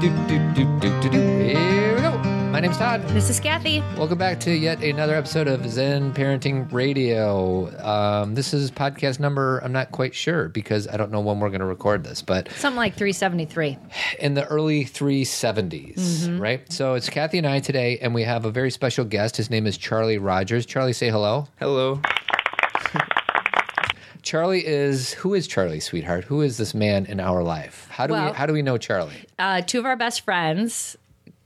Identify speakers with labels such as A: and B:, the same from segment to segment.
A: do, do, do, do, do, do. Here we go. My name's Todd.
B: This is Cathy.
A: Welcome back to yet another episode of Zen Parenting Radio. Um, this is podcast number, I'm not quite sure because I don't know when we're going to record this, but
B: Something like 373.
A: in the early 370s, right? So it's Cathy and I today, and we have a very special guest. His name is Charlie Rogers. Charlie, say hello.
C: Hello.
A: Charlie is who is Charlie, sweetheart? Who is this man in our life? How do
B: Well-
A: we how do we know Charlie?
B: Uh, two of our best friends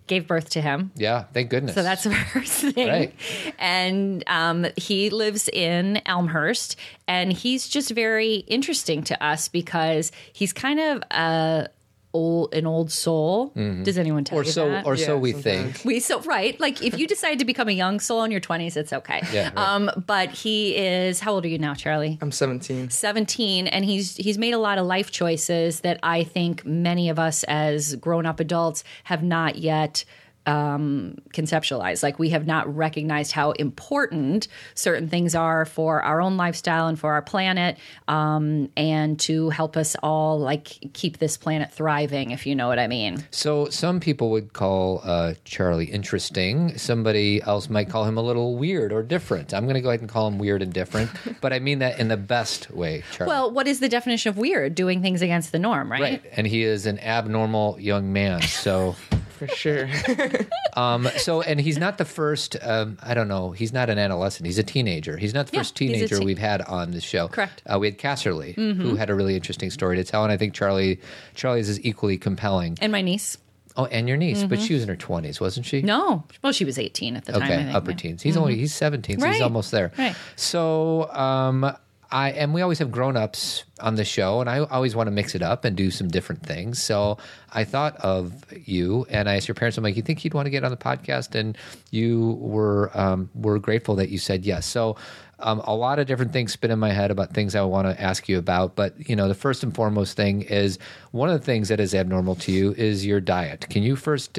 B: gave birth to him.
A: Yeah, thank goodness.
B: So that's the first thing.
A: Right.
B: And um, he lives in Elmhurst, and he's just very interesting to us because he's kind of a old an old soul. Does anyone tell
A: Mm-hmm. or
B: you
A: so
B: that?
A: or so we
C: sometimes.
A: think.
B: We so right, like if you decide to become a young soul in your twenties, it's okay.
A: Yeah, right.
B: Um, but he is. How old are you now, Charlie?
C: I'm 17.
B: 17 and he's he's made a lot of life choices that I think many of us as grown-up adults have not yet um, conceptualized. Like we have not recognized how important certain things are for our own lifestyle and for our planet, um, and to help us all like keep this planet thriving. If you know what I mean.
A: So some people would call uh, Charlie interesting. Somebody else might call him a little weird or different. I'm going to go ahead and call him weird and different, but I mean that in the best way, Charlie.
B: Well, what is the definition of weird? Doing things against the norm, right?
A: right. And he is an abnormal young man. So.
C: For sure.
A: Um, so, and he's not the first. Um, I don't know. He's not an adolescent. He's a teenager. He's not the
B: Yeah,
A: first teenager
B: teen-
A: we've had on the show.
B: Correct.
A: Uh, we had Casserly, who had a really interesting story to tell, and I think Charlie, Charlie's is equally compelling.
B: And my niece.
A: Oh, and your niece, but she was in her twenties, wasn't she?
B: Mm-hmm. No, well, she was 18 at the time.
A: Okay, upper teens. He's only he's seventeen, so he's almost there.
B: Right.
A: So, um, I and we always have grown ups on the show, and I always want to mix it up and do some different things. So I thought of you, and I asked your parents, I'm like, you think you'd want to get on the podcast? And you were um, were grateful that you said yes. So. Um, a lot of different things spin in my head about things I want to ask you about, but you know, the first and foremost thing is one of the things that is abnormal to you is your diet. Can you first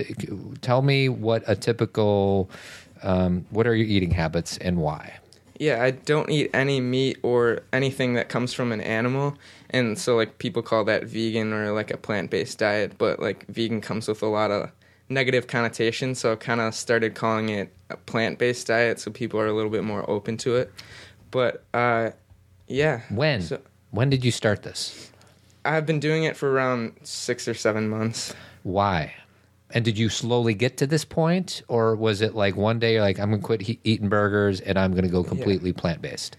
A: tell me what a typical um, what are your eating habits and why?
C: Yeah, I don't eat any meat or anything that comes from an animal. And so, like, people call that vegan or like a plant based diet. But, like, vegan comes with a lot of negative connotations. So I kind of started calling it a plant based diet so people are a little bit more open to it. But, uh, yeah.
A: When?
C: So
A: when did you start this?
C: I've been doing it for around six or seven months.
A: Why? And did you slowly get to this point, or was it like one day you're like, I'm gonna quit he- eating burgers and I'm gonna go completely plant based?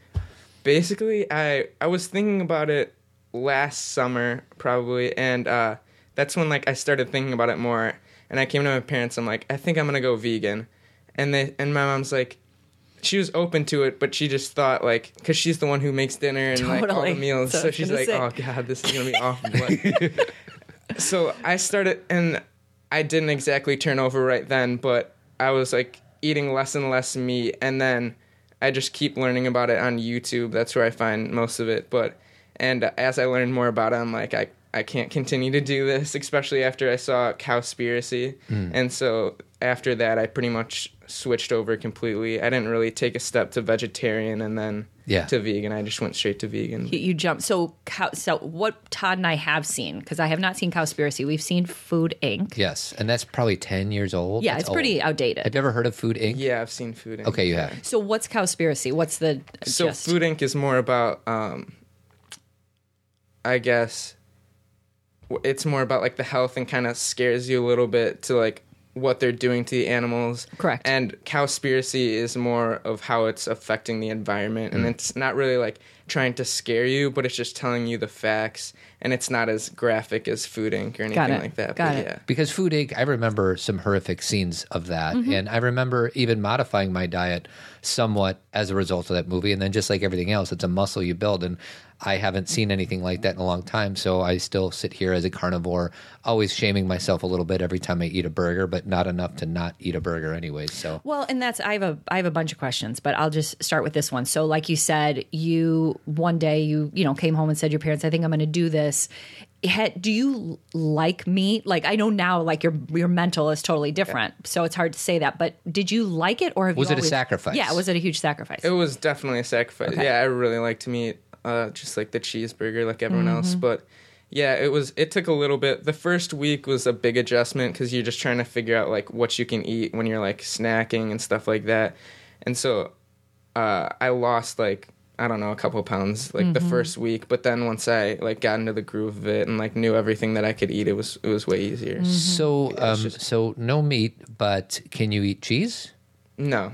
C: basically i i was thinking about it last summer probably and uh that's when like i started thinking about it more and i came to my parents i'm like i think i'm gonna go vegan and they and my mom's like she was open to it but she just thought like because she's the one who makes dinner and like all
B: Totally.
C: the meals
B: That's what I
C: so
B: was
C: she's
B: gonna
C: like
B: say.
C: oh god this is gonna be awful but so i started and i didn't exactly turn over right then but i was like eating less and less meat and then I just keep learning about it on YouTube. That's where I find most of it. But and as I learned more about it, I'm like, I I can't continue to do this, especially after I saw Cowspiracy. Hmm. And so after that, I pretty much switched over completely. I didn't really take a step to vegetarian and then
A: Yeah.
C: to vegan. I just went straight to vegan.
B: You, you jump. So, cow, so what Todd and I have seen because I have not seen Cowspiracy. We've seen Food Inc.
A: Yes, and that's probably ten years old.
B: Yeah,
A: That's
B: it's pretty outdated.
A: Have you ever heard of Food Inc?
C: yeah, I've seen Food Inc.
A: Okay, you have.
B: So, what's Cowspiracy? What's the
C: So
B: gist?
C: Food Inc. is more about, um, I guess, it's more about like the health and kind of scares you a little bit to like what they're doing to the animals.
B: Correct.
C: And Cowspiracy is more of how it's affecting the environment, and it's not really like trying to scare you, but it's just telling you the facts, and it's not as graphic as Food Inc. or anything
B: Got it.
C: like that.
B: Got
C: but
B: it.
C: yeah.
A: Because Food Inc., I remember some horrific scenes of that.
B: Mm-hmm.
A: And I remember even modifying my diet somewhat as a result of that movie. And then, just like everything else, it's a muscle you build. And I haven't seen anything like that in a long time. So I still sit here as a carnivore, always shaming myself a little bit every time I eat a burger, but not enough to not eat a burger anyway. So.
B: Well, and that's I have a I have a bunch of questions, but I'll just start with this one. So, like you said, you one day you you know came home and said your parents, "I think I'm going to do this." Had, do you like meat? Like I know now, like your your mental is totally different, so it's hard to say that. But did you like it, or have
A: Was
B: you
A: it a sacrifice?
B: Yeah, was it a huge sacrifice?
C: It was definitely a sacrifice.
B: Okay.
C: Yeah, I really like to meat, uh, just like the cheeseburger, like everyone else.
B: Mm-hmm.
C: But Yeah, it was. It took a little bit. The first week was a big adjustment because you're just trying to figure out like what you can eat when you're like snacking and stuff like that. And so, uh, I lost like I don't know a couple pounds like the first week, but then once I like got into the groove of it and like knew everything that I could eat, it was it was way easier.
A: So, um,
C: just-
A: so no meat, but can you eat cheese?
C: No,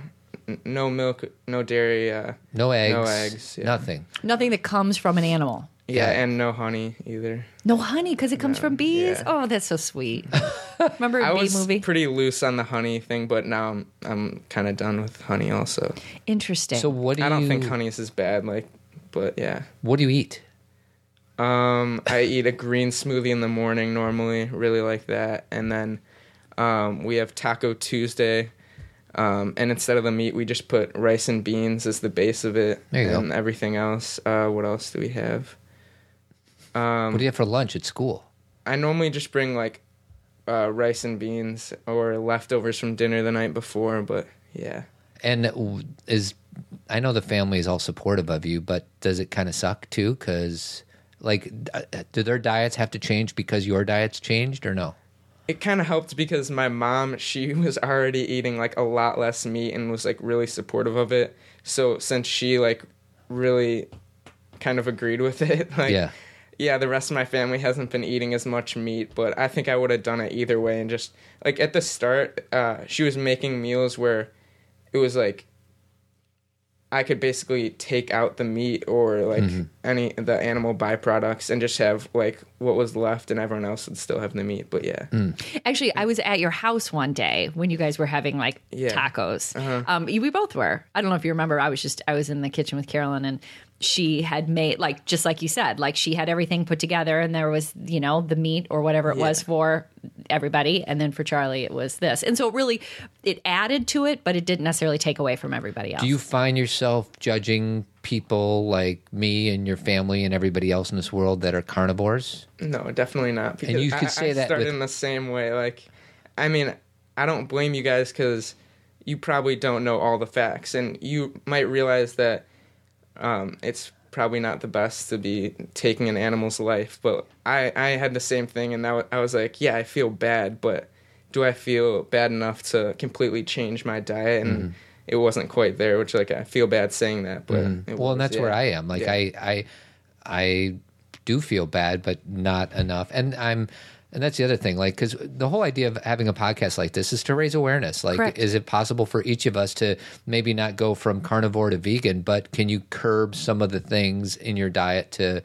C: N- no milk, no dairy. Uh,
A: No eggs.
C: No eggs, yeah.
A: Nothing.
B: Nothing that comes from an animal.
C: yeah,
A: Yeah.
C: and no honey either.
B: No honey because it comes from bees.
C: yeah.
B: Oh, that's so sweet. Remember
C: I
B: a bee
C: was
B: movie?
C: pretty loose on the honey thing, but now I'm I'm kind of done with honey also.
B: Interesting.
A: So what do you?
C: I don't
A: you?
C: think honey is as bad, like, but yeah.
A: What do you eat?
C: Um, I eat a green smoothie in the morning normally, really like that, and then um, we have Taco Tuesday. Um, and instead of the meat, we just put rice and beans as the base of it,
A: There you go.
C: and everything else. Uh, what else do we have? Um,
A: What do you have for lunch at school?
C: I normally just bring like uh, rice and beans or leftovers from dinner the night before, but yeah.
A: And is I know the family is all supportive of you, but does it kind of suck too? Because like, uh, do their diets have to change because your diet's changed, or no?
C: It kind of helped because my mom she was already eating like a lot less meat and was like really supportive of it so since she like really kind of agreed with it like
A: Yeah.
C: yeah the rest of my family hasn't been eating as much meat but i think i would have done it either way and just like at the start uh she was making meals where it was like I could basically take out the meat or like mm-hmm. any the animal byproducts and just have like what was left and everyone else would still have the meat. But yeah. Mm.
B: Actually, I was at your house one day when you guys were having like
C: Yeah.
B: tacos. Uh-huh. Um, we both were. I don't know if you remember. I was just I was in the kitchen with Carolyn and she had made like just like you said, like she had everything put together and there was you know the meat or whatever it was for everybody, and then for Charlie it was this. And so it really it added to it, but it didn't necessarily take away from everybody else.
A: Do you find yourself judging people like me and your family and everybody else in this world that are carnivores?
C: No, definitely not. Because
A: you could
C: I,
A: say
C: I
A: that
C: started
A: with-
C: in the same way. Like, I mean, I don't blame you guys because you probably don't know all the facts, and you might realize that um, it's probably not the best to be taking an animal's life. But I, I had the same thing, and now I was like, yeah, I feel bad, but do I feel bad enough to completely change my diet? And
A: Mm-hmm.
C: it wasn't quite there, which like I feel bad saying that, but
A: Mm-hmm. well, and
C: was,
A: that's where. I am. Like
C: Yeah.
A: I, I, I do feel bad, but not enough. And I'm, and that's the other thing. Like, because the whole idea of having a podcast like this is to raise awareness. Like,
B: Correct.
A: is it possible for each of us to maybe not go from carnivore to vegan, but can you curb some of the things in your diet to,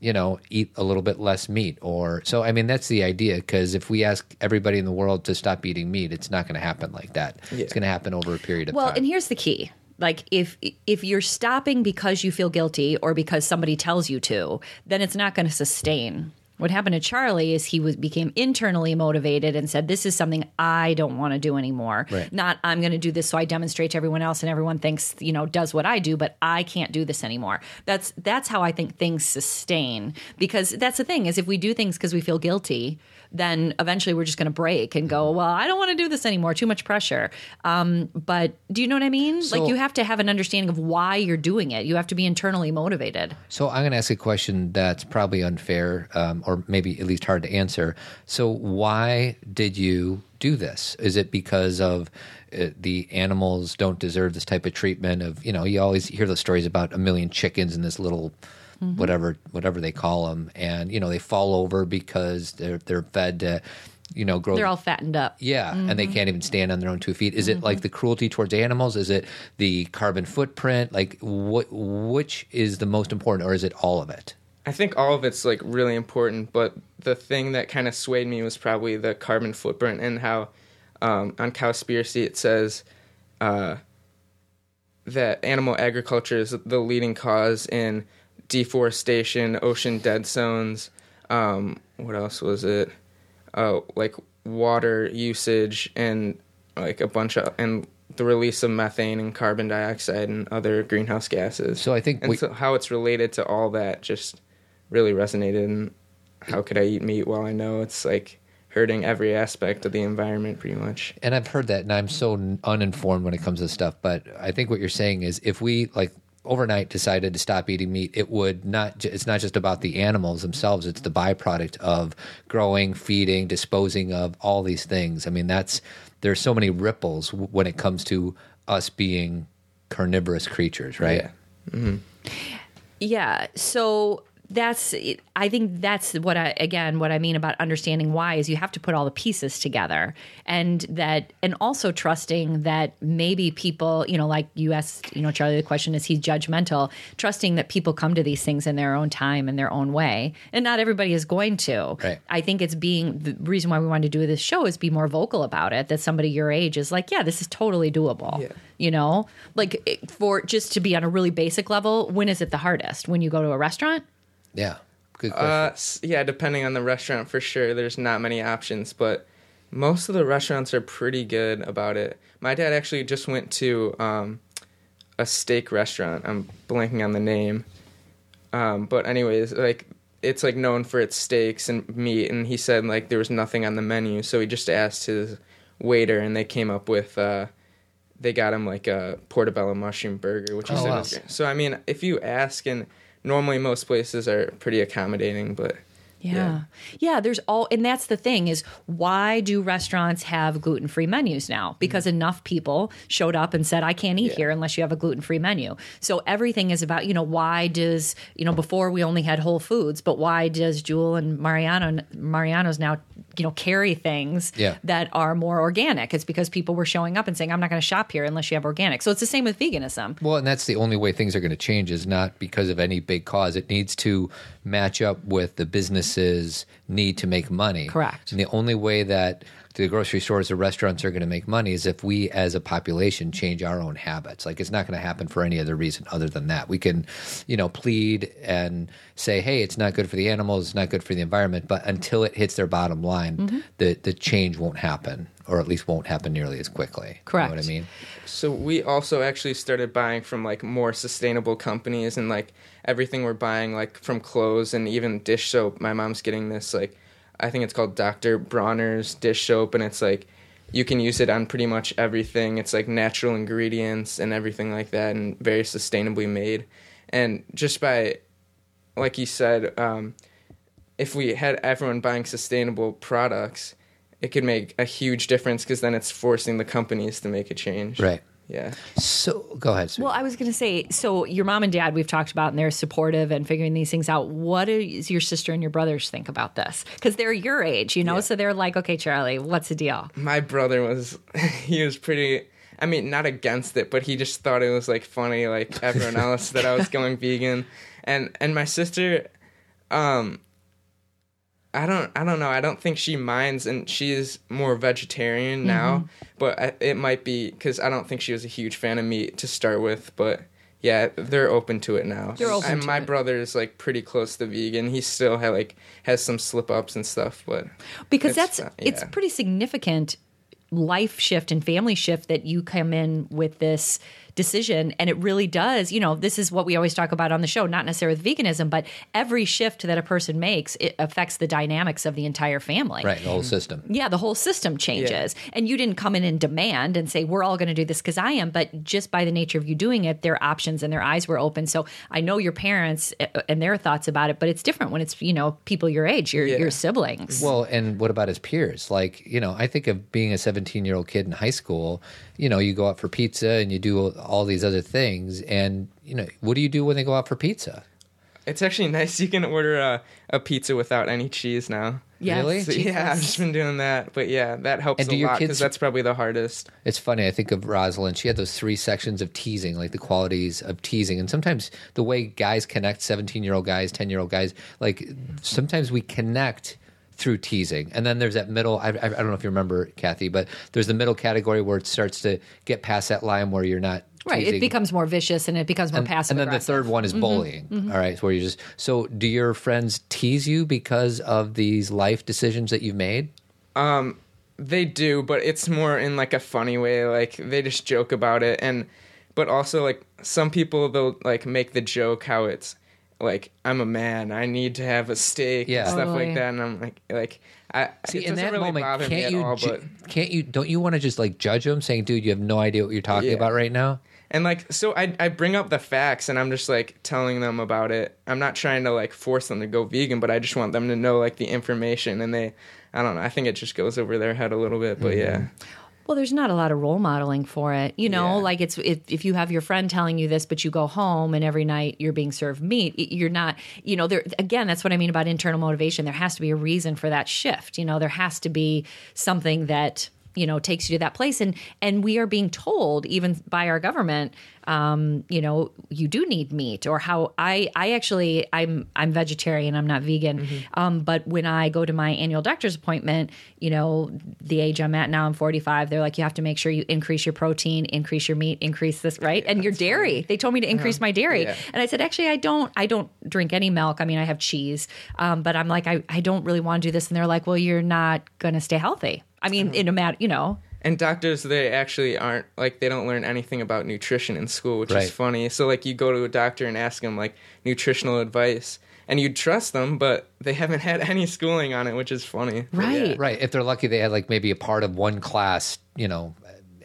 A: you know, eat a little bit less meat? Or so. I mean, that's the idea. Because if we ask everybody in the world to stop eating meat, it's not going to happen like that. It's going to happen over a period of
B: Well,
A: time.
B: Well, and here's the key. Like if if you're stopping because you feel guilty or because somebody tells you to, then it's not going to sustain. What happened to Charlie is he was became internally motivated and said, "This is something I don't want to do anymore.
A: Right.
B: Not I'm going to do this so I demonstrate to everyone else and everyone thinks you know does what I do, but I can't do this anymore." That's that's how I think things sustain because that's the thing is if we do things because we feel guilty, then eventually we're just going to break and go, "Well, I don't want to do this anymore. Too much pressure." Um, but do you know what I mean?
A: So-
B: like you have to have an understanding of why you're doing it. You have to be internally motivated.
A: So I'm going to ask a question that's probably unfair, um, or maybe at least hard to answer. So why did you do this? Is it because of uh, the animals don't deserve this type of treatment? Of you know, you always hear the stories about a million chickens in this little. Whatever, whatever they call them, and you know they fall over because they're they're fed to, you know, grow
B: They're all fattened up.
A: yeah, and they can't even stand on their own two feet. Is
B: Mm-hmm.
A: it like the cruelty towards animals? Is it the carbon footprint? Like, what which is the most important, or is it all of it?
C: I think all of it's like really important, but the thing that kind of swayed me was probably the carbon footprint and how um, on Cowspiracy it says uh, that animal agriculture is the leading cause in deforestation, ocean dead zones. Um, what else was it? Oh, like water usage and like a bunch of and the release of methane and carbon dioxide and other greenhouse gases.
A: So I think
C: and
A: we-
C: so how it's related to all that just really resonated. And how could I eat meat while I know it's like hurting every aspect of the environment, pretty much.
A: And I've heard that, and I'm so uninformed when it comes to stuff. But I think what you're saying is, if we like, overnight decided to stop eating meat, it would not. It's not just about the animals themselves; it's the byproduct of growing, feeding, disposing of all these things. I mean, that's there's so many ripples w- when it comes to us being carnivorous creatures, right?
C: Yeah. Mm-hmm.
B: Yeah. So that's I think that's what I again what I mean about understanding why is you have to put all the pieces together and that and also trusting that maybe people, you know, like you asked, you know, Charlie the question is he judgmental, trusting that people come to these things in their own time in their own way. And not everybody is going to.
A: Right.
B: I think it's being the reason why we wanted to do this show is be more vocal about it that somebody your age is like, yeah, this is totally doable.
C: Yeah.
B: You know, like for just to be on a really basic level, when is it the hardest? When you go to a restaurant?
A: Yeah. Good question.
C: Uh, s- yeah, depending on the restaurant for sure. There's not many options, but most of the restaurants are pretty good about it. My dad actually just went to um, a steak restaurant. I'm blanking on the name. Um, but anyways, like it's like known for its steaks and meat, and he said like there was nothing on the menu, so he just asked his waiter, and they came up with. Uh, they got him like a portobello mushroom burger, which he
A: Oh, wow.
C: So I mean, if you ask, and normally most places are pretty accommodating, but
B: Yeah. yeah. there's all and that's the thing is why do restaurants have gluten-free menus now? Mm-hmm. Because enough people showed up and said I can't eat
C: Yeah.
B: here unless you have a gluten-free menu. So everything is about, you know, why does, you know, before we only had Whole Foods, but why does Jewel and Mariano Mariano's now, you know, carry things
A: Yeah.
B: that are more organic? It's because people were showing up and saying I'm not going to shop here unless you have organic. So it's the same with veganism.
A: Well, and that's the only way things are going to change is not because of any big cause. It needs to match up with the businesses' need to make money.
B: Correct.
A: And the only way that the grocery stores or restaurants are going to make money is if we as a population change our own habits. Like it's not going to happen for any other reason other than that. We can, you know, plead and say, "Hey, it's not good for the animals, it's not good for the environment," but until it hits their bottom line,
B: Mm-hmm.
A: the the change won't happen or at least won't happen nearly as quickly. You
B: Correct.
A: know what I mean?
C: So we also actually started buying from like more sustainable companies and like everything we're buying like from clothes and even dish soap. My mom's getting this like I think it's called Dr. Bronner's dish soap and it's like you can use it on pretty much everything. It's like natural ingredients and everything like that and very sustainably made. And just by like you said, um, if we had everyone buying sustainable products, it could make a huge difference because then it's forcing the companies to make a change.
A: Right.
C: Yeah.
A: So go ahead. Sue.
B: Well, I was going to say, so your mom and dad, we've talked about, and they're supportive and figuring these things out. What does your sister and your brothers think about this? Because they're your age, you know,
C: Yeah.
B: so they're like, okay, Charlie, what's the deal?
C: My brother was he was pretty I mean, not against it, but he just thought it was like funny like everyone else that I was going vegan. And and my sister um I don't I don't know. I don't think she minds and she's more vegetarian mm-hmm. now, but I, it might be cuz I don't think she was a huge fan of meat to start with, but yeah, they're open to it now.
B: They're open
C: and my
B: it.
C: brother is like pretty close to vegan. He still ha like has some slip ups and stuff, but
B: Because
C: It's
B: that's
C: not-
B: it's pretty significant life shift and family shift that you come in with this decision and it really does you know this is what we always talk about on the show not necessarily with veganism but every shift that a person makes it affects the dynamics of the entire family
A: right, the whole system.
B: yeah, the whole system changes. And you didn't come in and demand and say, we're all going to do this because I am. But just by the nature of you doing it, their options and their eyes were open. So I know your parents uh, and their thoughts about it, but it's different when it's, you know, people your age, your,
C: Yeah.
B: your siblings.
A: Well, and what about his peers? Like, you know, I think of being a 17 year old kid in high school, you know, you go out for pizza and you do all these other things. And, you know, what do you do when they go out for pizza?
C: It's actually nice. You can order a, a pizza without any cheese now.
B: Yes,
A: Really?
C: So, yeah, I've just been doing that. But yeah, that helps
A: And do
C: a
A: your
C: lot because that's probably the hardest.
A: It's funny. I think of Rosalind. She had those three sections of teasing, like the qualities of teasing. And sometimes the way guys connect, 17 year old guys, 10 year old guys, like sometimes we connect through teasing. And then there's that middle, I, I, I don't know if you remember, Cathy, but there's the middle category where it starts to get past that line where you're not.
B: Right. It becomes more vicious and it becomes more
A: and,
B: passive.
A: and then the third one is mm-hmm. bullying. Mm-hmm. All right, where you just so do your friends tease you because of these life decisions that you've made?
C: Um, they do, but it's more in like a funny way. Like they just joke about it, and but also like some people they'll like make the joke how it's like I'm a man, I need to have a steak
A: Yeah.
C: and stuff
B: Totally.
C: like that, and I'm like like I
A: See,
C: it
A: in that
C: really
A: moment, can't you?
C: all,
A: ju-
C: but
A: can't you? Don't you want to just like judge them, saying, "Dude, you have no idea what you're talking
C: Yeah.
A: about right now"?
C: And like, so I, I bring up the facts and I'm just like telling them about it. I'm not trying to like force them to go vegan, but I just want them to know like the information. And they, I don't know, I think it just goes over their head a little bit. But mm-hmm. yeah.
B: Well, there's not a lot of role modeling for it. You know,
C: Yeah.
B: like it's if, if you have your friend telling you this, but you go home and every night you're being served meat, you're not, you know, there again, that's what I mean about internal motivation. There has to be a reason for that shift. You know, there has to be something that you know takes you to that place. And and we are being told even by our government um you know you do need meat or how i i actually i'm i'm vegetarian i'm not vegan. Um but when i go to my annual doctor's appointment you know the age i'm at now i'm 45 they're like you have to make sure you increase your protein increase your meat increase this right? And your dairy. They told me to increase my dairy.
C: Yeah.
B: and i said actually i don't i don't drink any milk. I mean i have cheese. Um but i'm like i, I don't really want to do this. And they're like well you're not gonna stay healthy I mean, uh-huh. in a matter, you know,
C: And doctors, they actually aren't like they don't learn anything about nutrition in school, which
A: Right.
C: is funny. So like you go to a doctor and ask them like nutritional advice, and you trust them, but they haven't had any schooling on it, which is funny.
B: Right.
C: yeah.
A: Right. If they're lucky, they had like maybe a part of one class, you know,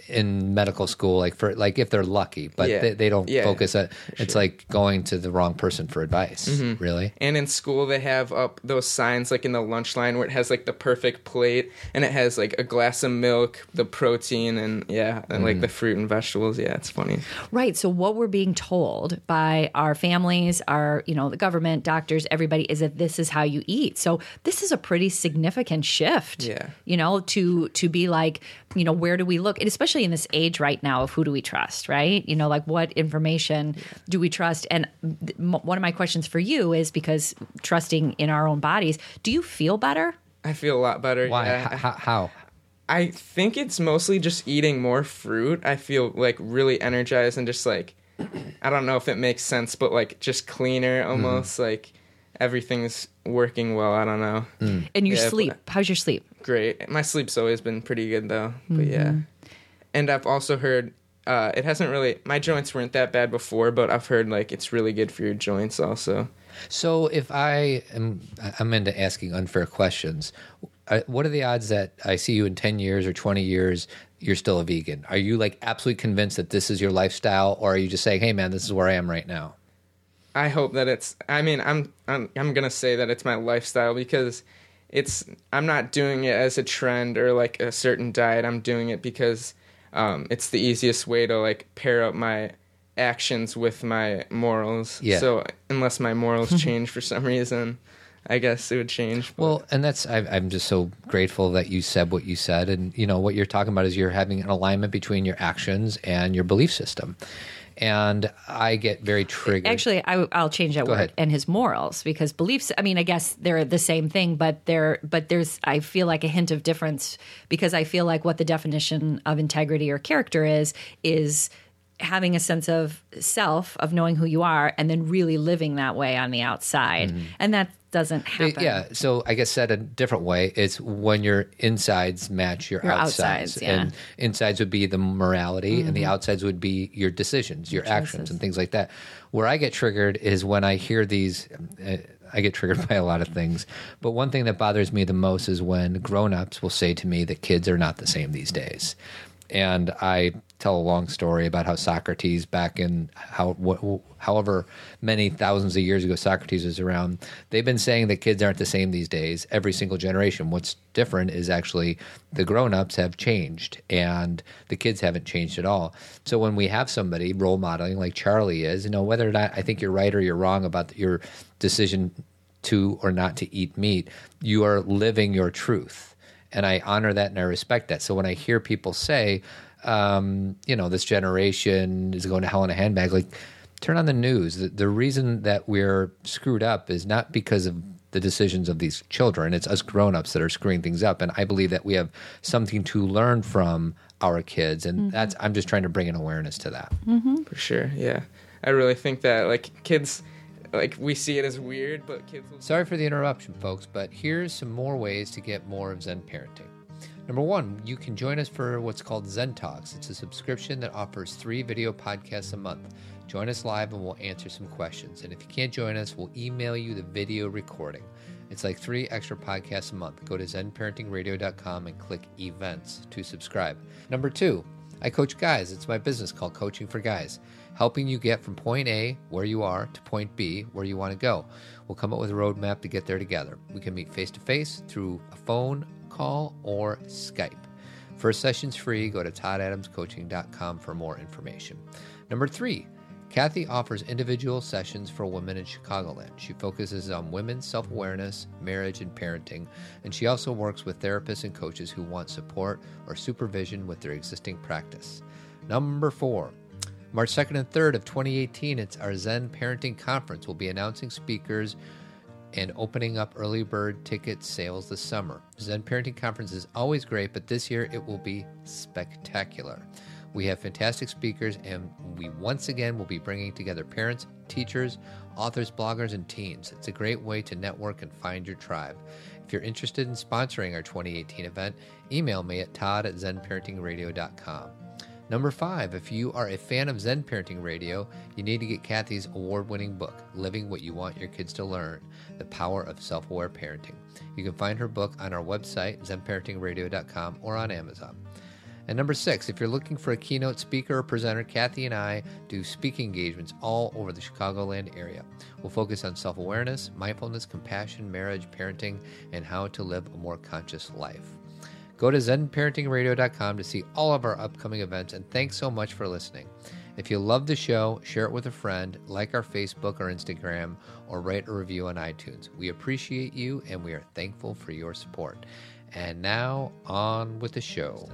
A: in medical school, like for like if they're lucky, but
C: Yeah.
A: they, they don't
C: Yeah,
A: focus. At, it's like going to the wrong person for advice.
C: Mm-hmm.
A: Really.
C: And in school, they have up those signs like in the lunch line where it has like the perfect plate and it has like a glass of milk, the protein, and yeah, and like the fruit and vegetables. Yeah, it's funny.
B: Right. So what we're being told by our families, our, you know, the government, doctors, everybody is that this is how you eat. So this is a pretty significant shift.
C: Yeah.
B: You know, to to be like, you know, where do we look? And especially in this age right now of who do we trust, right? You know, like what information do we trust? And th- m- one of my questions for you is because trusting in our own bodies, do you feel better?
C: I feel a lot better.
A: Why?
C: Yeah.
A: H- how? how?
C: I think it's mostly just eating more fruit. I feel like really energized and just like I don't know if it makes sense, but like just cleaner almost like everything's working well. I don't know.
B: And your
C: Yeah,
B: sleep, how's your sleep?
C: Great. My sleep's always been pretty good though. But
B: Mm-hmm.
C: yeah. And I've also heard uh, it hasn't really my joints weren't that bad before, but I've heard like it's really good for your joints also.
A: So if I am, I'm into asking unfair questions. What are the odds that I see you in 10 years or 20 years, you're still a vegan? Are you like absolutely convinced that this is your lifestyle, or are you just saying, hey man, this is where I am right now?
C: I hope that it's. I mean, I'm I'm I'm gonna say that it's my lifestyle because it's. I'm not doing it as a trend or like a certain diet. I'm doing it because um, it's the easiest way to like pair up my actions with my morals.
A: Yeah.
C: So unless my morals change for some reason, I guess it would change. but-
A: Well, and that's I, I'm just so grateful that you said what you said, and you know what you're talking about is you're having an alignment between your actions and your belief system, and I get very triggered.
B: Actually, I, I'll change that word
A: ahead.
B: and his morals because beliefs. I mean, I guess they're the same thing, but they're but there's I feel like a hint of difference because I feel like what the definition of integrity or character is is having a sense of self of knowing who you are and then really living that way on the outside mm-hmm. and that doesn't happen
A: Yeah, so I guess said a different way, it's when your insides match your,
B: Your
A: outsides,
B: outsides, yeah. Mm-hmm.
A: and insides would be the morality, and the outsides would be your decisions, your actions, and things like that. Where I get triggered is when I hear these. Uh, I get triggered by a lot of things, but one thing that bothers me the most is when grown-ups will say to me that kids are not the same these days, and I tell a long story about how Socrates, back in how wh- however many thousands of years ago Socrates was around, they've been saying that kids aren't the same these days. Every single generation. What's different is actually the grown-ups have changed and the kids haven't changed at all. So when we have somebody role modeling like Charlie is, you know, whether or not I think you're right or you're wrong about your decision to or not to eat meat, you are living your truth and I honor that and I respect that. So when I hear people say, um, you know, this generation is going to hell in a handbag, like turn on the news. The, the reason that we're screwed up is not because of the decisions of these children. It's us grown-ups that are screwing things up. And I believe that we have something to learn from our kids. And that's I'm just trying to bring an awareness to that.
C: for sure, yeah. I really think that like kids, like we see it as weird, but kids. Will
A: Sorry for the interruption, folks, but here's some more ways to get more of Zen parenting. Number one, you can join us for what's called Zen Talks. It's a subscription that offers three video podcasts a month. Join us live and we'll answer some questions. And if you can't join us, we'll email you the video recording. It's like three extra podcasts a month. Go to zenparentingradio.com and click events to subscribe. Number two, I coach guys. It's my business called Coaching for Guys, helping you get from point A, where you are, to point B, where you want to go. We'll come up with a roadmap to get there together. We can meet face to face through a phone call or Skype. First session's free. Go to toddadamscoaching.com for more information. Number three, Cathy offers individual sessions for women in Chicagoland. She focuses on women's self awareness, marriage, and parenting, and she also works with therapists and coaches who want support or supervision with their existing practice. Number four, March 2nd and 3rd of 2018, it's our Zen Parenting Conference. We'll be announcing speakers and opening up early bird ticket sales this summer. Zen Parenting Conference is always great, but this year it will be spectacular. We have fantastic speakers, and we once again will be bringing together parents, teachers, authors, bloggers, and teens. It's a great way to network and find your tribe. If you're interested in sponsoring our 2018 event, email me at todd at zenparentingradio.com. Number five, if you are a fan of Zen Parenting Radio, you need to get Cathy's award winning book, Living What You Want Your Kids to Learn The Power of Self Aware Parenting. You can find her book on our website, zenparentingradio.com, or on Amazon. And number six, if you're looking for a keynote speaker or presenter, Cathy and I do speaking engagements all over the Chicagoland area. We'll focus on self awareness, mindfulness, compassion, marriage, parenting, and how to live a more conscious life. Go to zenparentingradio.com to see all of our upcoming events, and thanks so much for listening. If you love the show, share it with a friend, like our Facebook or Instagram, or write a review on iTunes. We appreciate you and we are thankful for your support. And now, on with the show.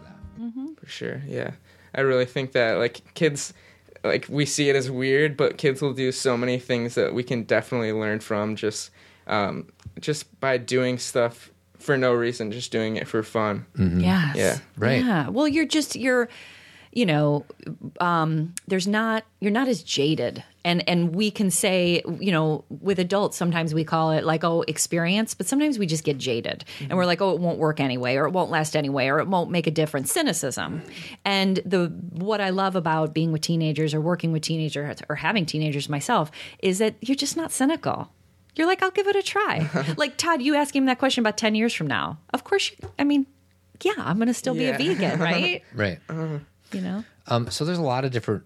C: For sure, yeah. I really think that like kids, like we see it as weird, but kids will do so many things that we can definitely learn from just, um, just by doing stuff for no reason, just doing it for fun.
B: Yes.
C: Yeah.
A: Right.
B: Yeah. Well, you're just you're, you know, um, there's not you're not as jaded, and and we can say, you know, with adults sometimes we call it like oh experience, but sometimes we just get jaded, and we're like oh it won't work anyway, or it won't last anyway, or it won't make a difference. Cynicism, and the what I love about being with teenagers or working with teenagers or having teenagers myself is that you're just not cynical. You're like, I'll give it a try. like Todd, you ask him that question about ten years from now. Of course, you, I mean, yeah, I'm going to still
C: Yeah.
B: be a vegan, right?
A: Right.
B: you know,
A: Um, so there's a lot of different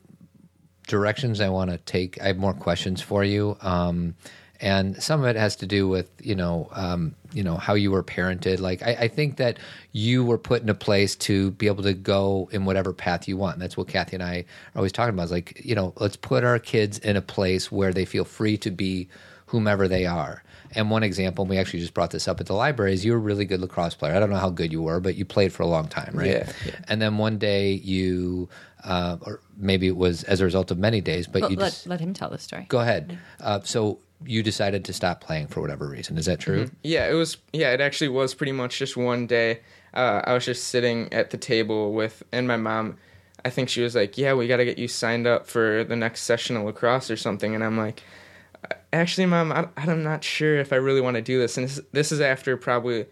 A: directions I want to take. I have more questions for you, um, and some of it has to do with you know um, you know how you were parented. Like I, I think that you were put in a place to be able to go in whatever path you want. And that's what Cathy and I are always talking about. Is like you know let's put our kids in a place where they feel free to be whomever they are. And one example, and we actually just brought this up at the library, is you were a really good lacrosse player. I don't know how good you were, but you played for a long time, right?
C: Yeah, yeah.
A: And then one day you, uh, or maybe it was as a result of many days, but
B: let,
A: you
B: let,
A: just
B: let him tell the story.
A: go ahead. Uh, so you decided to stop playing for whatever reason. Is that true?
C: Yeah, it was. Yeah, it actually was pretty much just one day. Uh, I was just sitting at the table with, and my mom. I think she was like, "Yeah, we got to get you signed up for the next session of lacrosse or something." And I'm like, "Actually, mom, I, I'm not sure if I really want to do this." And this, this is after probably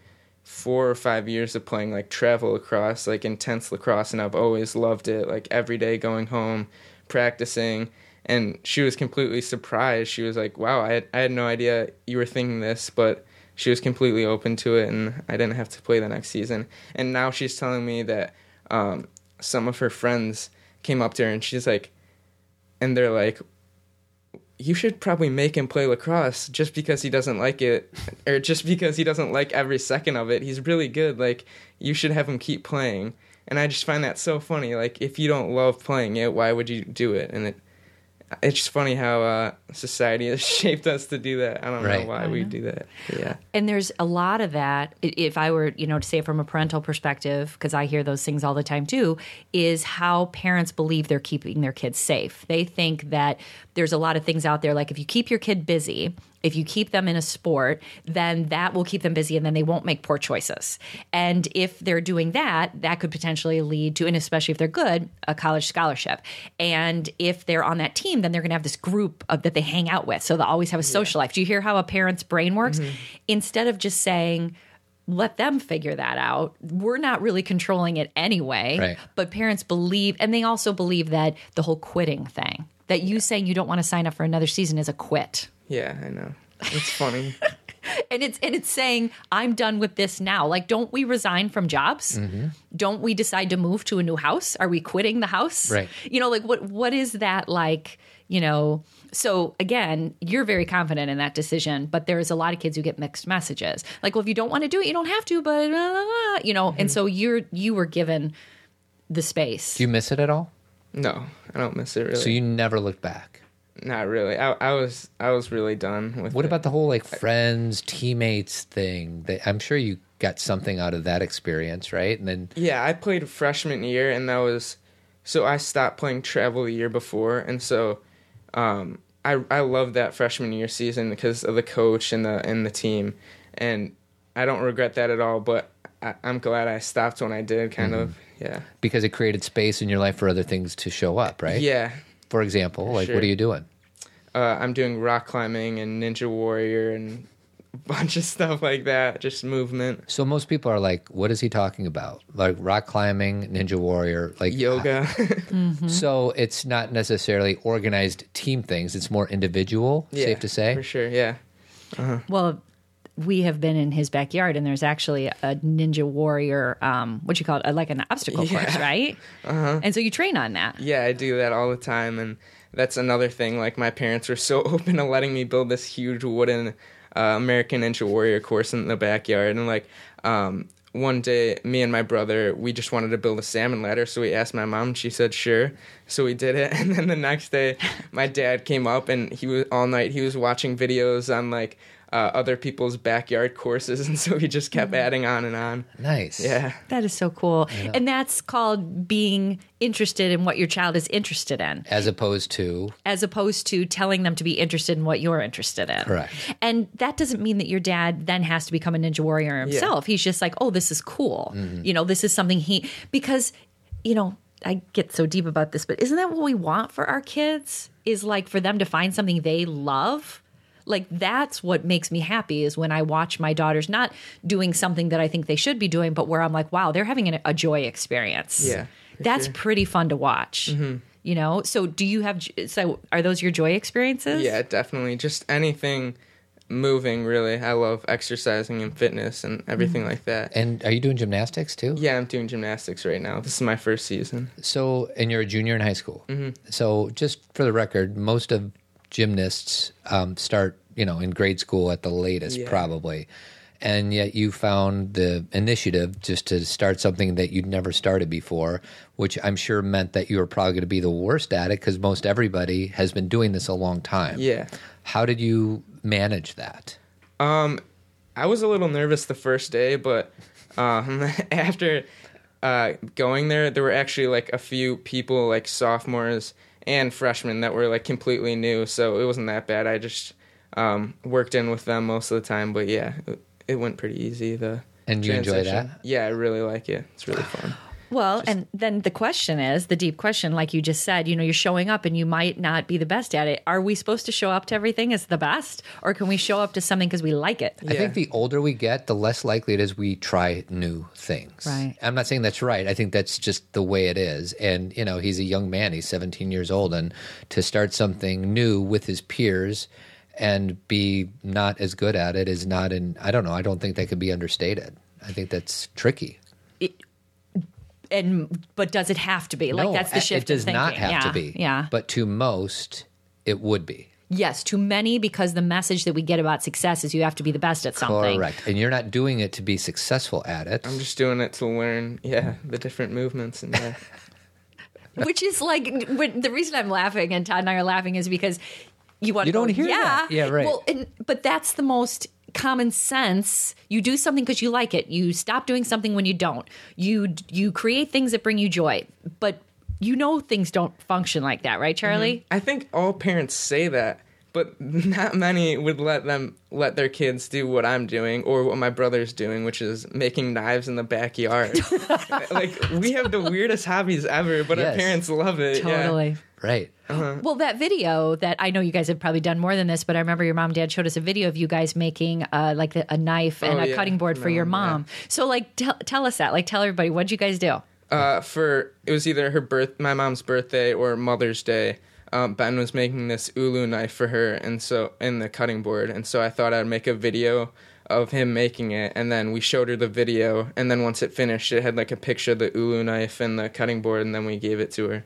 C: four or five years of playing like travel lacrosse, like intense lacrosse, and I've always loved it. Like every day going home, practicing. And she was completely surprised. She was like, "Wow, I had, I had no idea you were thinking this," but she was completely open to it, and I didn't have to play the next season. And now she's telling me that um, some of her friends came up to her, and she's like, and they're like, you should probably make him play lacrosse just because he doesn't like it or just because he doesn't like every second of it. He's really good like you should have him keep playing. And i just find that so funny like if you don't love playing it why would you do it? And it it's just funny how uh, society has shaped us to do that i don't
A: Right.
C: know why we do that yeah
B: And there's a lot of that. If I were, you know, to say it from a parental perspective, because I hear those things all the time too, is how parents believe they're keeping their kids safe. They think that there's a lot of things out there, like if you keep your kid busy, if you keep them in a sport, then that will keep them busy and then they won't make poor choices. And if they're doing that, that could potentially lead to, and especially if they're good, a college scholarship. And if they're on that team, then they're going to have this group of, that they hang out with. So they'll always have a social life. Do you hear how a parent's brain works? Mm-hmm. Instead of just saying, let them figure that out. We're not really controlling it anyway.
A: Right.
B: But parents believe, and they also believe that the whole quitting thing, that you saying you don't want to sign up for another season is a quit.
C: yeah i know. It's funny.
B: And it's and it's saying i'm done with this now. Like don't we resign from jobs?
A: Mm-hmm.
B: don't we decide to move to a new house? Are we quitting the house?
A: Right.
B: you know like what what is that like you know? So again you're very confident in that decision but there's a lot of kids who get mixed messages. Like well if you don't want to do it you don't have to but blah, blah, blah, you know? And so you're you were given the space.
A: Do you miss it at all?
C: No, I don't miss it really.
A: So you never looked back.
C: Not really. I, I was I was really done with.
A: What
C: it.
A: about the whole like friends, teammates thing? That I'm sure you got something out of that experience, right? And then
C: Yeah, I played freshman year, and that was so I stopped playing travel the year before, and so um, I I loved that freshman year season because of the coach and the and the team, and I don't regret that at all. But I, I'm glad I stopped when I did. Kind mm-hmm. of, yeah,
A: because it created space in your life for other things to show up, right?
C: yeah.
A: For example, like
C: Sure.
A: what are you doing?
C: Uh, I'm doing rock climbing and Ninja Warrior and a bunch of stuff like that. Just movement,
A: So most people are like, "What is he talking about?" Like rock climbing, ninja warrior, like
C: yoga. Mm-hmm.
A: So it's not necessarily organized team things; it's more individual.
C: yeah,
A: safe to say.
C: for sure. Yeah. Uh-huh.
B: Well, we have been in his backyard, and there's actually a ninja warrior. Um, what you call it? Like an obstacle course, right? Uh-huh. And so you train on that.
C: Yeah, I do that all the time, and that's another thing. Like my parents were so open to letting me build this huge wooden uh, American Ninja Warrior course in the backyard, and like um, one day, me and my brother, we just wanted to build a salmon ladder, so we asked my mom, and she said sure. So we did it, and then the next day, my dad came up, and he was all night. He was watching videos on like. Uh, other people's backyard courses, and so he just kept adding on and on.
A: Nice.
C: Yeah,
B: That is so cool. And that's called being interested in what your child is interested in,
A: As opposed to
B: as opposed to telling them to be interested in what you're interested in.
A: Correct.
B: And that doesn't mean that your dad then has to become a ninja warrior himself. He's just like, oh, this is cool. You know, this is something he, because, you know, I get so deep about this, but isn't that what we want for our kids? Is like for them to find something they love. Like that's what makes me happy is when I watch my daughters not doing something that I think they should be doing, but where I'm like, wow, they're having an, a joy experience.
C: Yeah,
B: that's
C: sure.
B: pretty fun to watch. You know, so do you have? So are those your joy experiences?
C: Yeah, definitely. Just anything moving, really. I love exercising and fitness and everything like that.
A: and are you doing gymnastics too?
C: Yeah, I'm doing gymnastics right now. This is my first season.
A: So, and you're a junior in high school.
C: Mm-hmm.
A: So, just for the record, most of gymnasts um, start, you know, in grade school at the latest,
C: Yeah.
A: probably. And yet, you found the initiative just to start something that you'd never started before, which I'm sure meant that you were probably going to be the worst at it because most everybody has been doing this a long time.
C: Yeah.
A: How did you manage that?
C: I was a little nervous the first day, but um, after uh, going there, there were actually like a few people, like sophomores and freshmen, that were like completely new. So it wasn't that bad. I just um, worked in with them most of the time. But yeah, it, it went pretty easy. The
A: And you enjoy
C: transition.
A: that?
C: Yeah, I really like it. It's really fun.
B: Well, and then the question is the deep question, like you just said, you know, you're showing up and you might not be the best at it. Are we supposed to show up to everything as the best, or can we show up to something because we like it?
A: I think the older we get, the less likely it is we try new things.
B: Right.
A: I'm not saying that's right. I think that's just the way it is. And, you know, he's a young man. He's 17 years old. And to start something new with his peers and be not as good at it is not in, I don't know. I don't think that could be understated. I think that's tricky.
B: And but does it have to be? Like that's the shift.
A: it does
B: in
A: not have
B: yeah.
A: to be.
B: Yeah.
A: But to most, it would be.
B: yes, to many because the message that we get about success is you have to be the best at something.
A: Correct. And you're not doing it to be successful at it.
C: I'm just doing it to learn, yeah, the different movements and yeah.
B: Which is like the reason I'm laughing and Todd and I are laughing is because you want
A: You
B: to
A: don't
B: go,
A: hear
B: yeah,
A: that. Yeah, right.
B: Well, and, but that's the most common sense. You do something because you like it. You stop doing something when you don't. You you create things that bring you joy. But you know things don't function like that, right, Charlie? Mm-hmm.
C: I think all parents say that, but not many would let them let their kids do what I'm doing or what my brother's doing, which is making knives in the backyard. like we have the weirdest hobbies ever, but
A: Yes.
C: our parents love it. yeah.
B: Totally.
A: Right.
B: Well, that video that I know you guys have probably done more than this, but I remember your mom and dad showed us a video of you guys making uh, like a, a knife and
C: Oh,
B: a
C: yeah.
B: cutting board for
C: No,
B: your
C: yeah.
B: mom. So, like, tell tell us that. Like, tell everybody what'd you guys do?
C: Uh, for it was either her birth, my mom's birthday, or Mother's Day. um, Ben was making this ulu knife for her, and so in the cutting board, and so I thought I'd make a video of him making it, and then we showed her the video, and then once it finished, it had like a picture of the ulu knife and the cutting board, and then we gave it to her.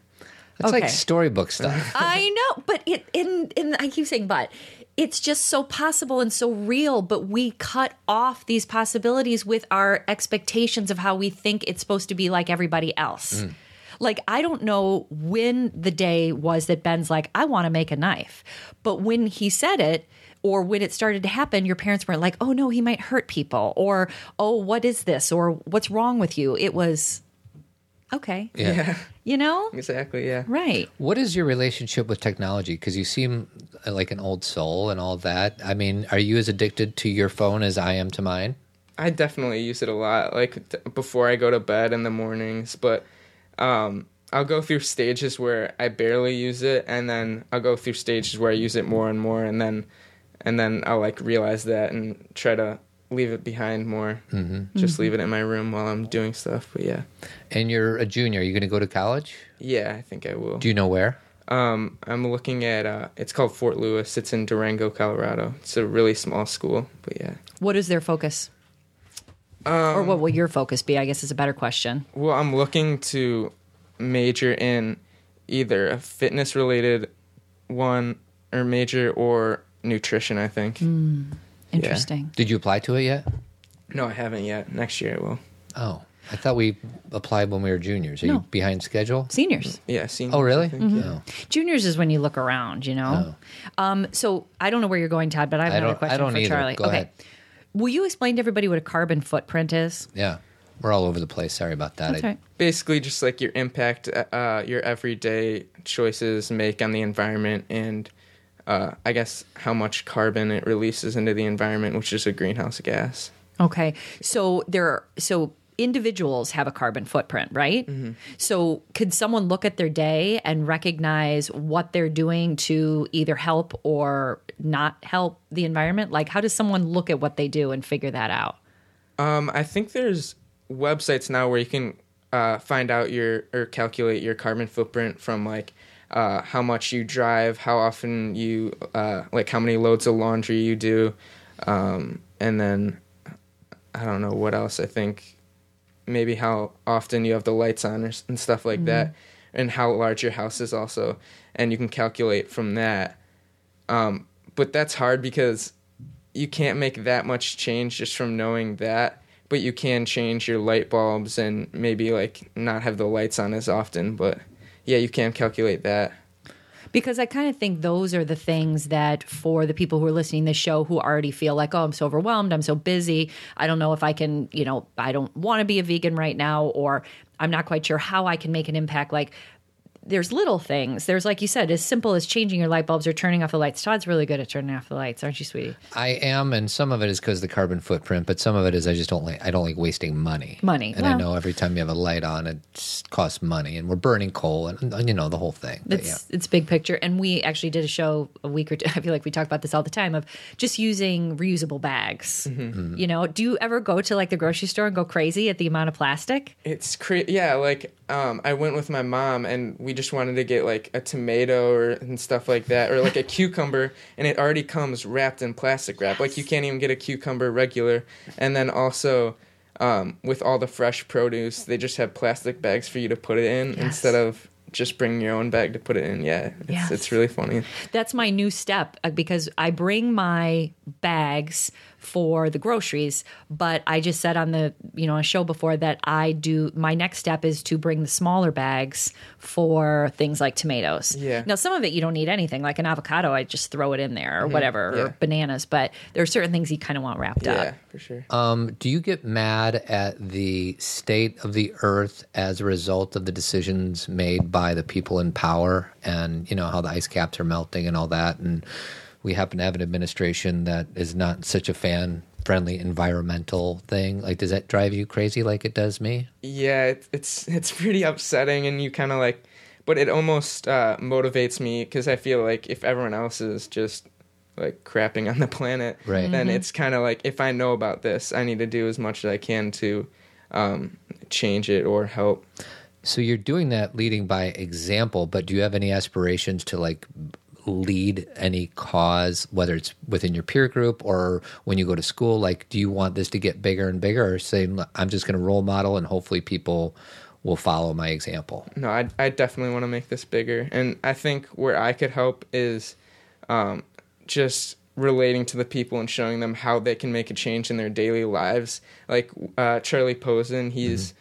A: It's like storybook stuff.
B: I know, but it in in I keep saying but it's just so possible and so real, but we cut off these possibilities with our expectations of how we think it's supposed to be like everybody else. Mm. Like I don't know when the day was that Ben's like, I want to make a knife. But when he said it, or when it started to happen, your parents weren't like, oh no, he might hurt people, or oh, what is this? Or what's wrong with you? It was okay.
A: Yeah.
B: You know?
C: Exactly. Yeah.
B: Right.
A: What is your relationship with technology? Because you seem like an old soul and all that. I mean, are you as addicted to your phone as I am to mine?
C: I definitely use it a lot, like t- before I go to bed in the mornings. But um, I'll go through stages where I barely use it, and then I'll go through stages where I use it more and more, and then and then I'll like realize that and try to leave it behind more. Mm-hmm. Just leave it in my room while I'm doing stuff. But yeah,
A: And you're a junior. Are you going to go to college?
C: yeah, I think I will.
A: Do you know where?
C: Um, I'm looking at uh, it's called Fort Lewis. It's in Durango, Colorado. It's a really small school, but yeah.
B: What is their focus? or what will your focus be? I guess is a better question.
C: Well, I'm looking to major in either a fitness related one or major or nutrition, I think.
B: Interesting.
A: Did you apply to it yet?
C: No, I haven't yet. Next year I will.
A: Oh, I thought we applied when we were juniors. Are
B: No.
A: you behind schedule?
B: Seniors.
C: Yeah, seniors,
A: Oh, really?
C: I think, yeah.
B: Juniors is when you look around, you know? Um, so I don't know where you're going, Todd, but I have
A: I
B: another
A: don't- I
B: question
A: don't
B: for
A: either.
B: Charlie.
A: Go
B: okay.
A: ahead.
B: Will you explain to everybody what a carbon footprint is?
A: Yeah. We're all over the place. Sorry about that.
B: That's
A: I-
B: right.
C: Basically, just like your impact, uh, your everyday choices make on the environment, and uh, I guess how much carbon it releases into the environment, which is a greenhouse gas.
B: Okay. So there are, so individuals have a carbon footprint, right?
A: Mm-hmm.
B: So could someone look at their day and recognize what they're doing to either help or not help the environment? Like how does someone look at what they do and figure that out?
C: Um, I think there's websites now where you can uh, find out your or calculate your carbon footprint from like uh, how much you drive, how often you uh, like how many loads of laundry you do, um, and then I don't know what else. I think maybe how often you have the lights on or, and stuff like that, and how large your house is also, and you can calculate from that. Um, but that's hard because you can't make that much change just from knowing that but you can change your light bulbs and maybe like not have the lights on as often but yeah you can calculate that
B: Because I kind of think those are the things that for the people who are listening to this show who already feel like, oh, I'm so overwhelmed, I'm so busy, I don't know if I can, you know, I don't want to be a vegan right now, or I'm not quite sure how I can make an impact. Like, there's little things. There's, like you said, as simple as changing your light bulbs or turning off the lights. Todd's really good at turning off the lights, aren't you, sweetie?
A: I am, and some of it is because the carbon footprint, but some of it is I just don't like. I don't like wasting money.
B: Money,
A: and I know every time you have a light on, it costs money, and we're burning coal, and, and you know the whole thing. But
B: It's
A: yeah.
B: it's big picture, and we actually did a show a week or two. I feel like we talk about this all the time of just using reusable bags.
A: Mm-hmm.
B: You know, do you ever go to like the grocery store and go crazy at the amount of plastic?
C: it's crazy yeah like um, i went with my mom and we just wanted to get like a tomato or and stuff like that or like a cucumber and it already comes wrapped in plastic wrap. Like you can't even get a cucumber regular. And then also um, with all the fresh produce they just have plastic bags for you to put it in
B: Yes.
C: instead of just bringing your own bag to put it in. Yeah it's,
B: Yes.
C: it's really funny.
B: That's my new step uh, because I bring my bags for the groceries, but I just said on the you know a show before that I do my next step is to bring the smaller bags for things like tomatoes.
C: Yeah.
B: Now some of it you don't need anything like an avocado I just throw it in there or whatever
C: Mm-hmm. Yeah.
B: or bananas, but there are certain things you kind of want wrapped
C: yeah
B: up.
C: Yeah, for sure
A: Um, do you get mad at the state of the earth as a result of the decisions made by the people in power, and you know how the ice caps are melting and all that, and we happen to have an administration that is not such a fan friendly environmental thing. Like does that drive you crazy like it does me?
C: Yeah it, it's it's pretty upsetting and you kind of like but it almost uh, motivates me because i feel like if everyone else is just like crapping on the planet
A: Right.
C: then it's kind of like if i know about this i need to do as much as i can to um, change it or help.
A: So you're doing that leading by example, but do you have any aspirations to like lead any cause, whether it's within your peer group or when you go to school? Like, do you want this to get bigger and bigger, or say I'm just going to role model and hopefully people will follow my example?
C: No, I, I definitely want to make this bigger. And I think where I could help is um, just relating to the people and showing them how they can make a change in their daily lives. Like uh, Charlie Posen, he's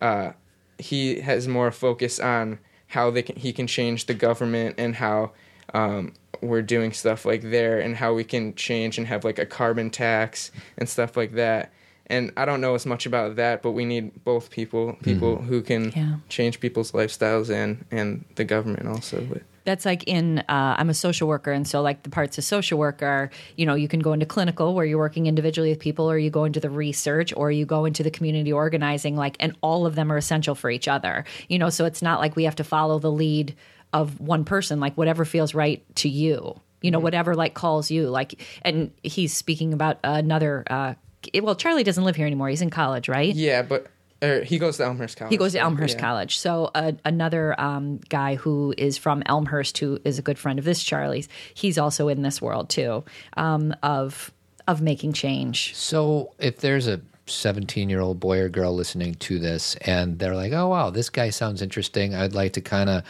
C: uh, he has more focus on how they can, he can change the government and how um, we're doing stuff like there and how we can change and have like a carbon tax and stuff like that. And I don't know as much about that, but we need both people, people who can
B: Yeah.
C: change people's lifestyles and and the government also. But
B: That's like in, uh, I'm a social worker. And so, like, the parts of social work are, you know, you can go into clinical where you're working individually with people, or you go into the research, or you go into the community organizing, like, and all of them are essential for each other, you know, so it's not like we have to follow the lead of one person, like, whatever feels right to you, you know, whatever, like, calls you. Like, and he's speaking about another, uh, well, Charlie doesn't live here anymore. He's in college, right?
C: yeah, but er, he goes to Elmhurst College.
B: He goes to Elmhurst
C: Yeah.
B: College. So uh, another um, guy who is from Elmhurst, who is a good friend of this Charlie's, he's also in this world too um, of of making change.
A: So if there's a 17 year old boy or girl listening to this and they're like, oh, wow, this guy sounds interesting. I'd like to kind of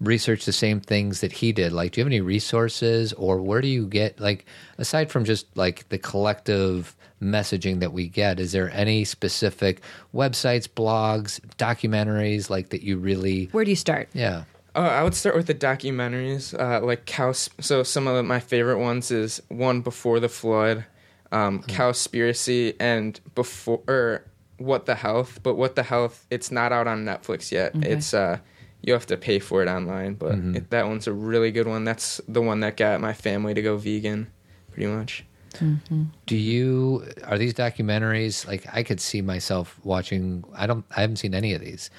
A: research the same things that he did. Like, do you have any resources or where do you get, like, aside from just like the collective messaging that we get, is there any specific websites, blogs, documentaries like that you really,
B: Where do you start?
A: yeah.
C: Uh, I would start with the documentaries, uh, like Cow. So some of my favorite ones is one before the flood, um, Cowspiracy, and before or What the Health. But What the Health, it's not out on Netflix yet. It's uh, you have to pay for it online, but mm-hmm. it, that one's a really good one. That's the one that got my family to go vegan, pretty much. Mm-hmm.
A: Do you are these documentaries like I could see myself watching? I don't. I haven't seen any of these.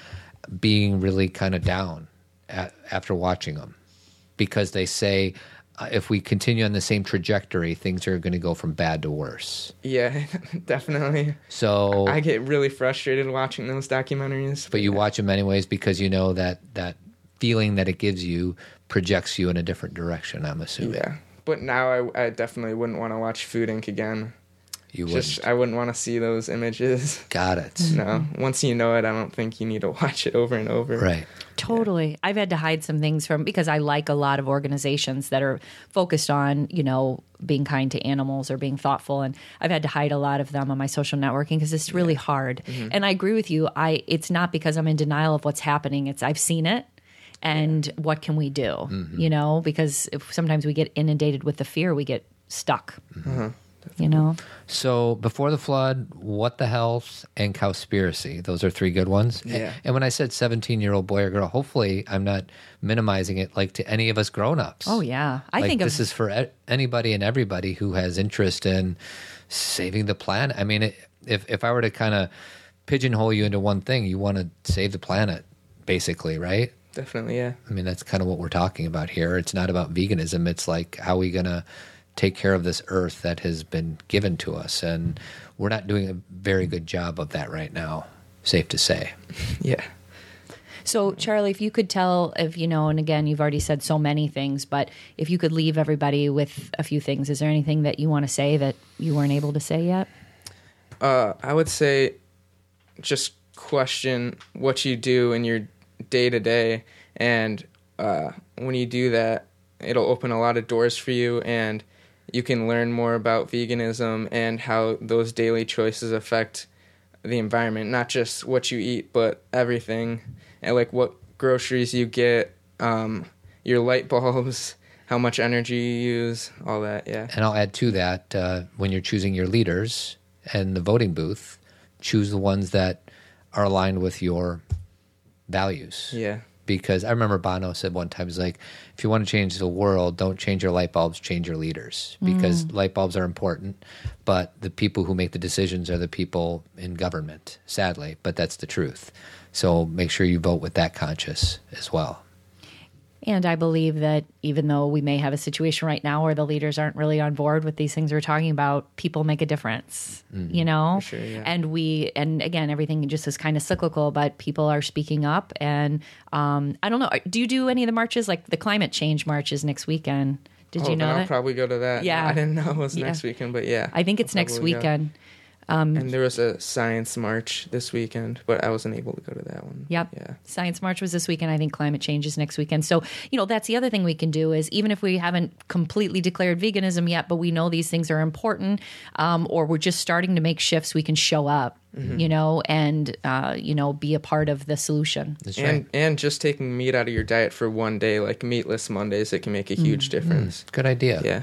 A: Being really kind of down at, after watching them because they say Uh, if we continue on the same trajectory, things are going to go from bad to worse.
C: Yeah, definitely.
A: So,
C: I get really frustrated watching those documentaries.
A: but you watch them anyways because you know that that feeling that it gives you projects you in a different direction. I'm assuming
C: Yeah. But now I, I definitely wouldn't want to watch Food Inc. again.
A: you would.
C: Just I wouldn't want to see those images.
A: Got it.
C: No, once you know it, I don't think you need to watch it over and over.
A: Right.
B: Totally. I've had to hide some things from because I like a lot of organizations that are focused on, you know, being kind to animals or being thoughtful and I've had to hide a lot of them on my social networking because it's really hard. Mm-hmm. And I agree with you. I it's not because I'm in denial of what's happening. It's I've seen it and what can we do? Mm-hmm. You know, because if sometimes we get inundated with the fear, we get stuck. Mm-hmm. Uh-huh. You know.
A: So before the flood, what the health and cowspiracy. Those are three good ones.
C: Yeah.
A: And, when I said seventeen year old boy or girl, hopefully I'm not minimizing it like to any of us grown ups.
B: Oh yeah. I
A: like
B: think
A: this
B: of
A: is for anybody and everybody who has interest in saving the planet. I mean, it, if if I were to kind of pigeonhole you into one thing, you want to save the planet, basically, right?
C: Definitely, yeah.
A: I mean, that's kind of what we're talking about here. It's not about veganism. It's like how are we gonna take care of this earth that has been given to us, and we're not doing a very good job of that right now. Safe to say.
C: Yeah.
B: So, Charlie, if you could tell, if you know, and again, you've already said so many things, but if you could leave everybody with a few things, is there anything that you want to say that you weren't able to say yet?
C: Uh, I would say just question what you do in your day to day, and uh, when you do that, it'll open a lot of doors for you, and you can learn more about veganism and how those daily choices affect the environment, not just what you eat, but everything, and like what groceries you get, um, your light bulbs, how much energy you use, all that. Yeah.
A: And I'll add to that uh, when you're choosing your leaders and the voting booth, choose the ones that are aligned with your values.
C: Yeah.
A: Because I remember Bono said one time, he's like, if you want to change the world, don't change your light bulbs, change your leaders. Because mm. light bulbs are important, but the people who make the decisions are the people in government, sadly, but that's the truth. So make sure you vote with that conscious as well.
B: And I believe that even though we may have a situation right now where the leaders aren't really on board with these things we're talking about, people make a difference, you know?
C: sure, yeah.
B: And we, and again, everything just is kind of cyclical, but people are speaking up. And um, I don't know, do you do any of the marches? Like the climate change marches next weekend? Did
C: oh,
B: you know
C: I'll probably go to that.
B: Yeah.
C: I didn't know it was
B: Yeah.
C: next weekend, but yeah.
B: I think it's
C: I'll
B: next
C: weekend. go.
B: Weekend.
C: And there was a science march this weekend, but I wasn't able to go to that one.
B: Yep.
C: Yeah.
B: Science March was this weekend. I think climate change is next weekend. So, you know, that's the other thing we can do is even if we haven't completely declared veganism yet, but we know these things are important, um, or we're just starting to make shifts, we can show up,
C: Mm-hmm.
B: you know, and, uh, you know, be a part of the solution.
A: That's
C: And
A: right.
C: and just taking meat out of your diet for one day, like meatless Mondays, it can make a huge
B: Mm.
C: difference.
A: Good idea.
C: Yeah.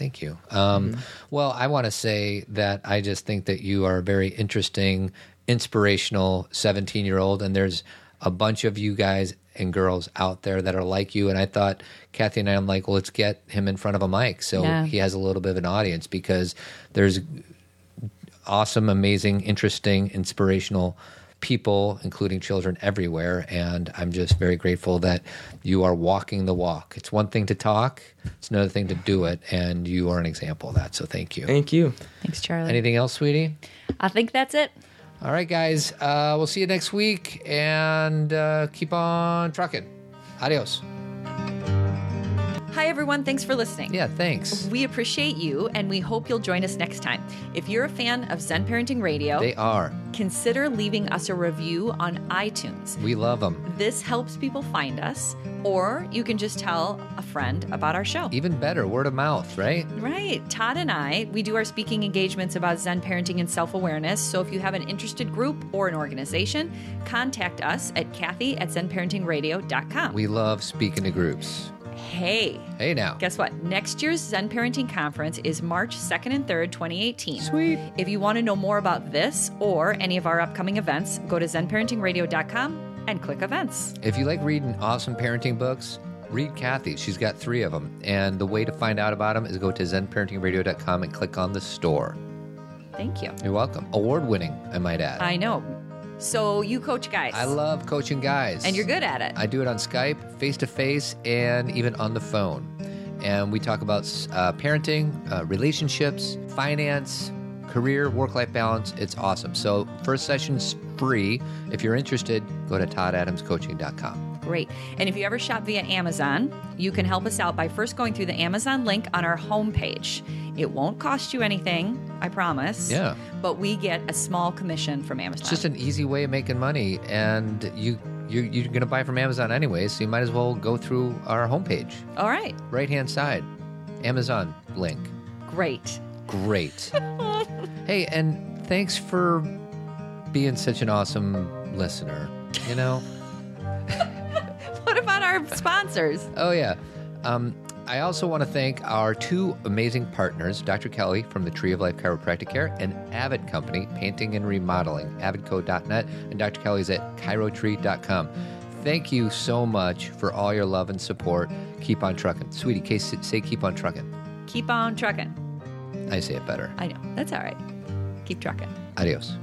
A: Thank you. Um, Well, I want to say that I just think that you are a very interesting, inspirational 17 year old, and there's a bunch of you guys and girls out there that are like you. And I thought, Cathy and I, I'm like, well, let's get him in front of a mic so
B: Yeah.
A: he has a little bit of an audience because there's awesome, amazing, interesting, inspirational people, including children everywhere. And I'm just very grateful that you are walking the walk. It's one thing to talk, it's another thing to do it. And you are an example of that. So thank you.
C: Thank you.
B: Thanks, Charlie.
A: Anything else, sweetie?
B: I think that's it.
A: All right, guys. Uh, we'll see you next week and uh, keep on trucking. Adios.
B: Hi, everyone. Thanks for listening.
A: Yeah, thanks.
B: We appreciate you and we hope you'll join us next time. If you're a fan of Zen Parenting Radio,
A: They are.
B: consider leaving us a review on iTunes.
A: We love them.
B: This helps people find us, or you can just tell a friend about our show.
A: Even better, word of mouth, right?
B: Right. Todd and I, we do our speaking engagements about Zen parenting and self awareness. So if you have an interested group or an organization, contact us at Cathy at ZenParentingRadio.com.
A: We love speaking to groups.
B: Hey,
A: Hey, now.
B: guess what? Next year's Zen Parenting Conference is March 2nd and 3rd, 2018.
A: Sweet.
B: If you want to know more about this or any of our upcoming events, go to ZenParentingRadio.com and click events.
A: If you like reading awesome parenting books, read Cathy. She's got three of them. And the way to find out about them is go to zenparentingradio.com and click on the store.
B: Thank you.
A: You're welcome. Award winning, I might add.
B: I know. So you coach guys.
A: I love coaching guys.
B: and you're good at it.
A: I do it on Skype, face to face, and even on the phone. And we talk about uh, parenting, uh, relationships, finance, career, work life balance. It's awesome. So, first session's free. If you're interested, go to toddadamscoaching.com.
B: Great. And if you ever shop via Amazon, you can help us out by first going through the Amazon link on our homepage. It won't cost you anything, I promise.
A: Yeah.
B: But we get a small commission from Amazon.
A: It's just an easy way of making money, and you. You're, you're going to buy from Amazon anyway, so you might as well go through our homepage.
B: All right.
A: Right hand side, Amazon link.
B: Great.
A: Great. hey, and thanks for being such an awesome listener. You know?
B: Our sponsors?
A: Oh, yeah. Um, I also want to thank our two amazing partners, Dr. Kelly from the Tree of Life Chiropractic Care and Avid Company, Painting and Remodeling, avidco.net, and Dr. Kelly's at chirotree.com. Thank you so much for all your love and support. Keep on trucking. Sweetie, case, say keep on trucking.
B: Keep on trucking.
A: I say it better.
B: I know. That's all right. Keep trucking.
A: Adios.